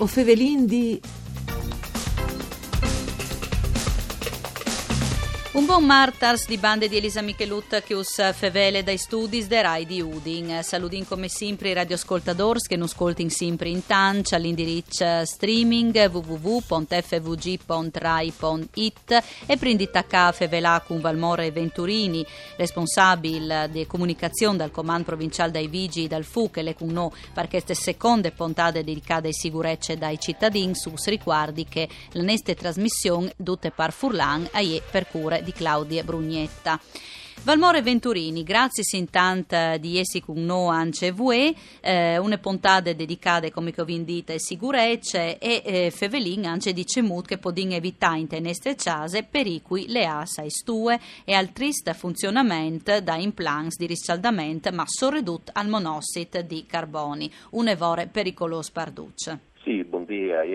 O fevelin di... Un buon martars di bande di Elisa Michelut che us fevele dai studi de Rai di Udin. Saludin come sempre i radioascoltadores che non ascoltin sempre in tancia all'indirizzo streaming www.fvg.rai.it e prendita a fevelà con Valmore Venturini, responsabile di comunicazione dal Comando Provinciale dai Vigi dal FU che le con no per queste seconde puntate dedicate ai sicurezze dai cittadini sus riguardi che l'oneste trasmissione tutte par Furlan e per cure di Claudia Brugnetta. Valmore Venturini, grazie intanto di essi con no ance vue, eh, une puntate dedicate come che dite sicurezze e eh, fevelin anche di cemut che podin evitare in tenestre case pericui le asa e stue e al triste funzionamento da implants di riscaldamento ma sorredut al monossido di carboni, un evore pericoloso parducce.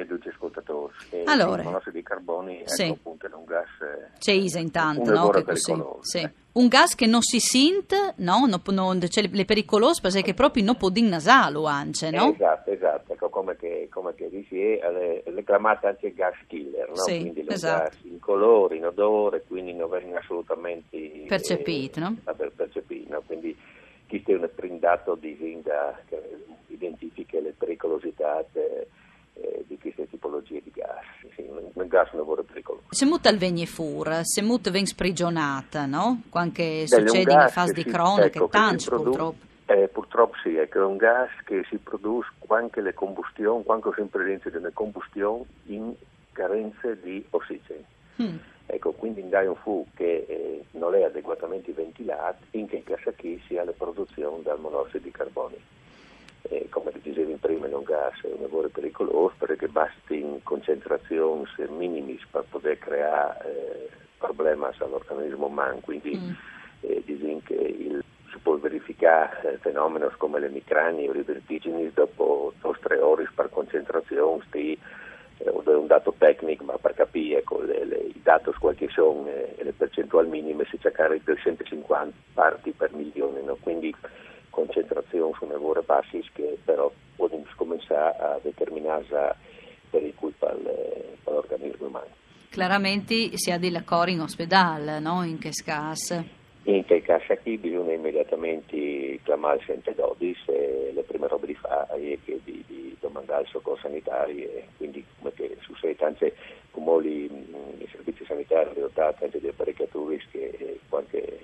Tutti gli ascoltatori. Allora, il monossido di carboni sì. è appunto un gas... eh, C'è Isa intanto, un no? Che così, pericoloso, sì. eh. Un gas che non si sente, no? Non, non, cioè, le pericolose perché proprio non può din nasalo anche, no? Esatto, esatto, ecco, come che, come che dici, è le, le chiamate anche gas killer, no? Sì, quindi esatto. gas in colore, in odore, quindi non vengono assolutamente eh, Percepito, no? vabbè, percepiti, no? Quindi chi è un prindato di Zinda che identifica le pericolosità eh, eh, di queste tipologie di gas. Sì, un gas è un lavoro pericoloso. Se mut al vegni fur, se mut ven sprigionata, no? Quanche è succede in fase di cronaca, ecco, che tanto purtroppo. Eh, purtroppo sì, è che è un gas che si produce quando le combustioni, quando si in presenza di una combustione in carenze di ossigeno. Mm. Ecco, quindi in un fu che eh, non è adeguatamente ventilato, in che casa chi sia la produzione del monossido di carbonio. Eh, come dicevi prima, è un gas è un lavoro pericoloso perché basta in concentrazioni minimi per poter creare eh, problemi all'organismo umano, quindi Mm. eh, dicono che il- si può verificare eh, fenomeni come le micranie o le vertigini dopo due o tre ore per concentrazione, sti, eh, o è un dato tecnico, ma per capire ecco, le- le- i dati quali sono eh, e le percentuali minime si cercare di 150 parti per milione, no? quindi concentrazione su lavoro bassi che però possono cominciare a determinare pericoli per, per l'organismo umano. Chiaramente si ha di cori in ospedale, no? In che scas. In quel caso qui bisogna immediatamente chiamare il 112 e le prime robe di fare è che di, di domandare il soccorso sanitario e quindi come che succede anche come i, i servizi sanitari dotati anche di apparecchiature che eh, qualche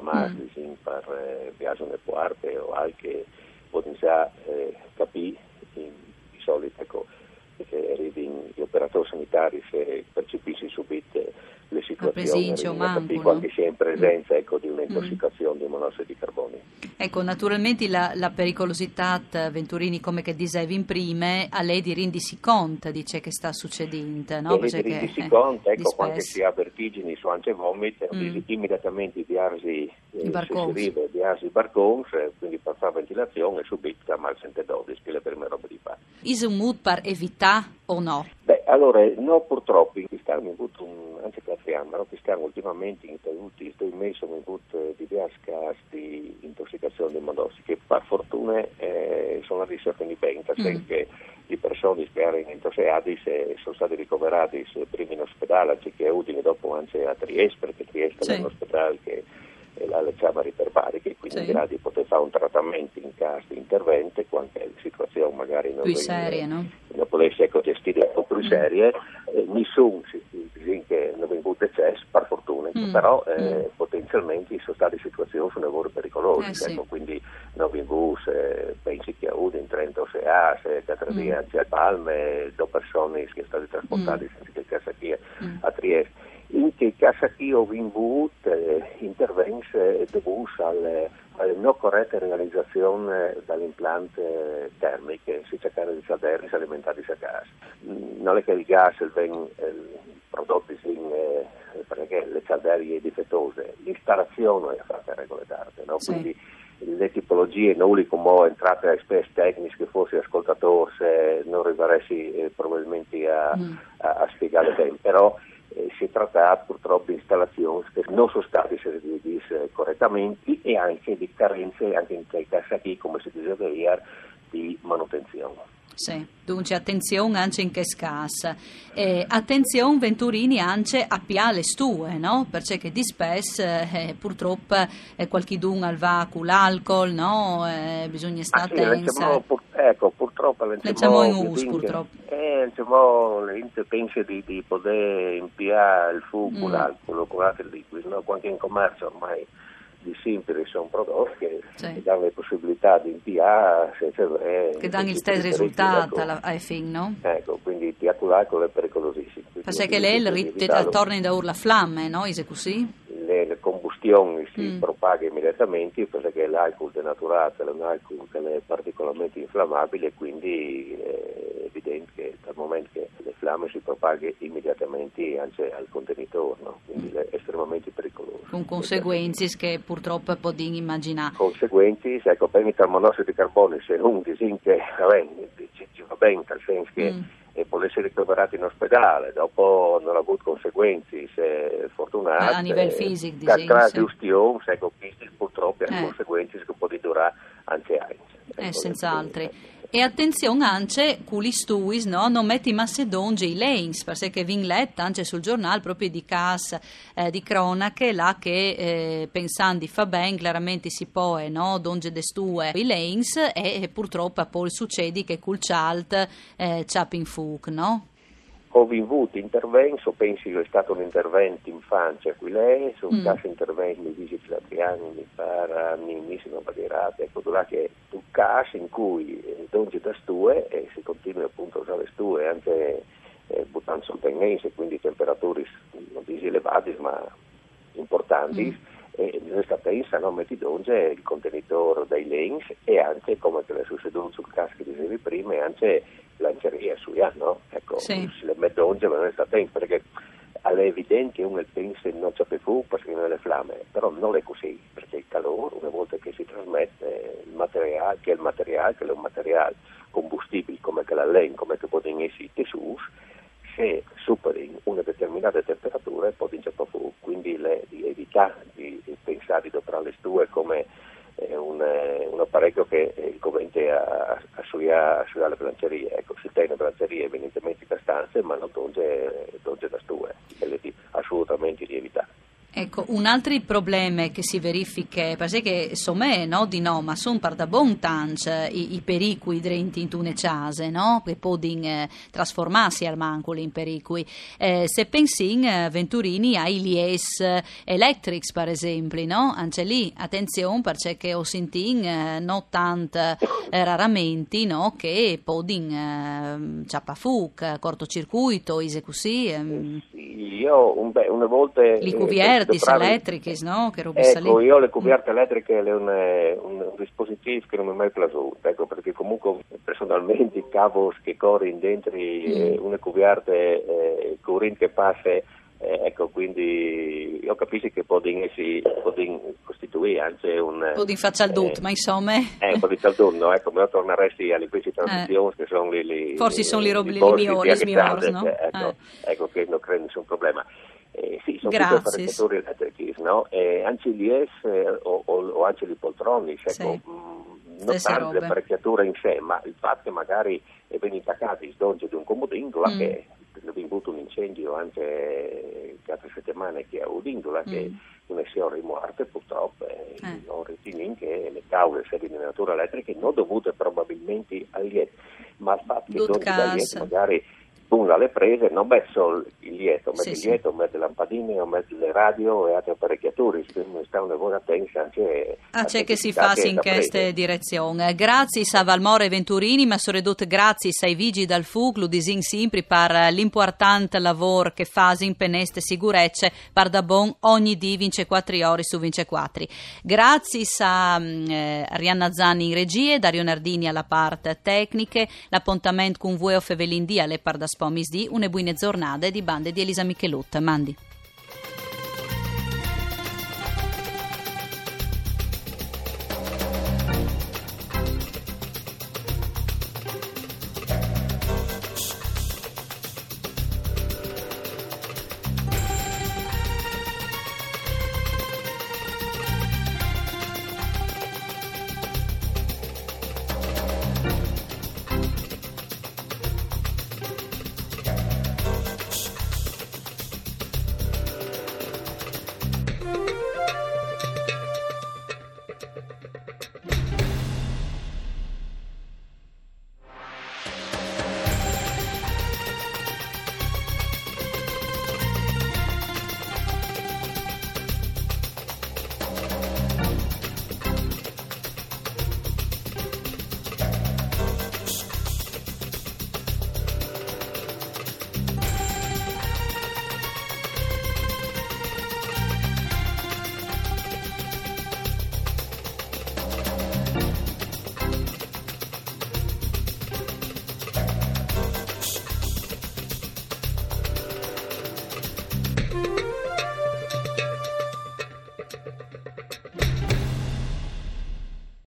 vengono chiamati Mm. per eh, viaggio nel parte o anche già eh, capire in- di solito ecco, arrivino gli operatori sanitari se percepisci subito le situazioni capire no? c'è in presenza ecco, di un'intossicazione di monossido di carbonio. Ecco, naturalmente la, la pericolosità, Venturini, come che dicevi in prime, a lei di rendisi conto di ciò che sta succedendo, no? e di che, si eh, conta, di ecco, quando si ha vertigini su anche vomito, Mm. immediatamente di arsi eh, arriva, di arsi barcons, quindi per fare ventilazione e subito il 112 che è le prime robe di fare. Is un mood per evitare o no? Beh, allora, no purtroppo, in quest'anno abbiamo avuto un, anche qualche anno, però quest'anno ultimamente in questi mesi abbiamo avuto eh, diversi casi di intossicazione di monossido che per fortuna eh, sono bene, nel senso Mm. che le persone che erano intossicate eh, sono state ricoverate eh, prima in ospedale, anziché a Udine, dopo anche a Trieste, perché Trieste Sì. è un ospedale che è la chiama iperbarica, quindi Sì. in grado di poter fare un trattamento in caso di intervento, quando la situazione magari non Più serie, no? non potesse ecco, gestire un po' più Mm. serie, eh, nessuno si si dice che non è avuto eccesso, per fortuna, Mm. però eh, Mm. potenzialmente sono state situazioni su lavoro pericolosi, Eh, sì. ecco, quindi non in bus, eh, pensi che a Udine, in Trento, se ha, se quattro Mm. a Palme, due persone che sono state trasportate Mm. senza che casa chi Mm. a Trieste. In che casa chi ho vinto eh, interventi dovuti alle, non corrette realizzazione dell'impianto eh, termico, si cercare di scaldare si alimentati a gas. Mm, Non è che il gas venga eh, prodotto in, eh, perché le calderie difettose, l'installazione è fatta a regole d'arte, no? Sì. quindi le tipologie non come entrate a esperti tecnici che fossi ascoltatori se non arriveresti eh, probabilmente a, Mm. a, a spiegare bene, però eh, si tratta purtroppo di installazioni che non sono state servite correttamente e anche di carenze, anche in quei casi qui, come si diceva ieri, di manutenzione. Sì, dunque attenzione anche in che scassa. E attenzione Venturini anche a piale stue, no? Perché di spesso eh, purtroppo eh, qualche dun al va con l'alcol, no? Eh, bisogna stare ah, sì, attenti. Pur, ecco, purtroppo Leggiamo in us, purtroppo. Eh, le gente pensa di, di poter impiare il fuoco, mm. l'alcol, con altri liquidi, no? Quanto in commercio ormai di simpili sono prodotti che sì. danno le possibilità di senza avere... Che danno il stesso risultato alla, ai fin, no? Ecco, quindi il l'alcol è pericolosissimo. Perché che lei torna da urla flamme, no? Is così? Le, combustioni si mm. propaga immediatamente perché l'alcol denaturato è un alcol che è particolarmente infiammabile e quindi è evidente che dal momento che le fiamme si propagano immediatamente anche al contenitore, no? quindi è estremamente pericoloso. Con conseguenze che purtroppo possiamo immaginare. Conseguenze, ecco, per il monossido di carbone se non disin che ci, va bene, nel senso che mm. e può essere ricoverato in ospedale, dopo non ha avuto conseguenze, se fortunato. A livello fisico, disin. Tra giustione, ecco, purtroppo ha eh. conseguenze che può durare anche anni. Ecco, eh, senz'altro. E attenzione anche, culi stuis, no? non metti macedonge i lanes, perché vi letta anche sul giornale proprio di cas eh, di cronache, là che eh, pensando fa bene, chiaramente si può, no? donge de stue i lanes e, e purtroppo poi succede che col chalt eh, in fuc, no? Ho avuto interventi, penso che è stato un intervento in Francia qui lei, sono mm. casi interventi di visiti latriani, mi pare, mi sono badierate, ecco, che è un caso in cui eh, donge da stue e si continua appunto a usare stue anche eh, buttando sul tenense, quindi temperature non dici elevate ma importanti. Mm. E questa pensa, no, metti donge il contenitore dei lanes e anche come che le succeduto sul caso che dicevi prima, e anche lanceria su no? Ecco, sì. le medonge ma non è stato perché è evidente che uno pensa non c'è più fuoco perché non le fiamme, però non è così, perché il calore, una volta che si trasmette il materiale, che è il materiale, che è un materiale combustibile come che la legna, come che può essere tessuti, se superi una determinata temperatura può vincere fuoco, quindi le, di evitare di, di pensare di doprare le stue come un, un, apparecchio che eh, convente a, a, studiare, a studiare le bilancerie. Ecco, si tiene bilancerie evidentemente da stanze, ma non toglie da stue, assolutamente di evitare. Ecco, un altro problema che si verifica, perché insomma, no, di no, ma sono per da buon tanto i, i pericoli drenti in tune case, no? Che possono eh, trasformarsi al mancolo in pericoli. Eh, se pensi eh, Venturini ai lies electrics, per esempio, no? Anche lì, attenzione, perché ho sentito eh, non tanto eh, raramente, no? Che possono eh, ciappafuc, cortocircuito, ise così. Ehm. Io un, beh, una volta... Li cuvier copertis elettriche, no? Che ecco, lì. io le coperte elettriche è un, un, dispositivo che non mi è mai piaciuto, ecco, perché comunque personalmente i cavos che corrono dentro mm. una coperte eh, corrente che passa eh, ecco, quindi io capisco che possono costituire anche un... Po' di faccia al dut, eh, ma insomma... Eh, un po' di faccia no? Ecco, lo torneresti alle queste transizioni eh. che sono lì Forse sono li robi, li migliori, no? Ecco, eh. ecco, che non credo nessun problema. Eh, sì, sono Grazie. tutti apparecchiatori elettrici, no? Eh, anche gli S eh, o, o, o, anche gli poltroni, ecco, sì. mh, mm, non tanto l'apparecchiatura in sé, ma il fatto che magari è ben intaccato il sdonge di un comodindola mm. che è venuto un incendio anche altre settimane che a Udindola mm. che è rimuovute purtroppo eh. non ritiene che le cause serie di natura elettrica non dovute probabilmente lieto ma al fatto che il magari una alle prese non solo il lieto, mette sì, il lieto, sì. mette lampadine, mette le radio e altre apparecchiature, quindi sta una buona attenzione anche Ah, c'è che si fa in questa direzione. Grazie a Valmore Venturini, ma soprattutto grazie ai vigili dal FUG, lo disin sempre per l'importante lavoro che fa in peneste sicurezze per da bon ogni dì vince 4 ore su vince 4. Grazie a mm, eh, Arianna Zanni in regie, Dario Nardini alla parte tecniche, l'appuntamento con voi o Fevelin di alle par da Spomis di une buine giornate di bande di Elisa Michelut. Mandi.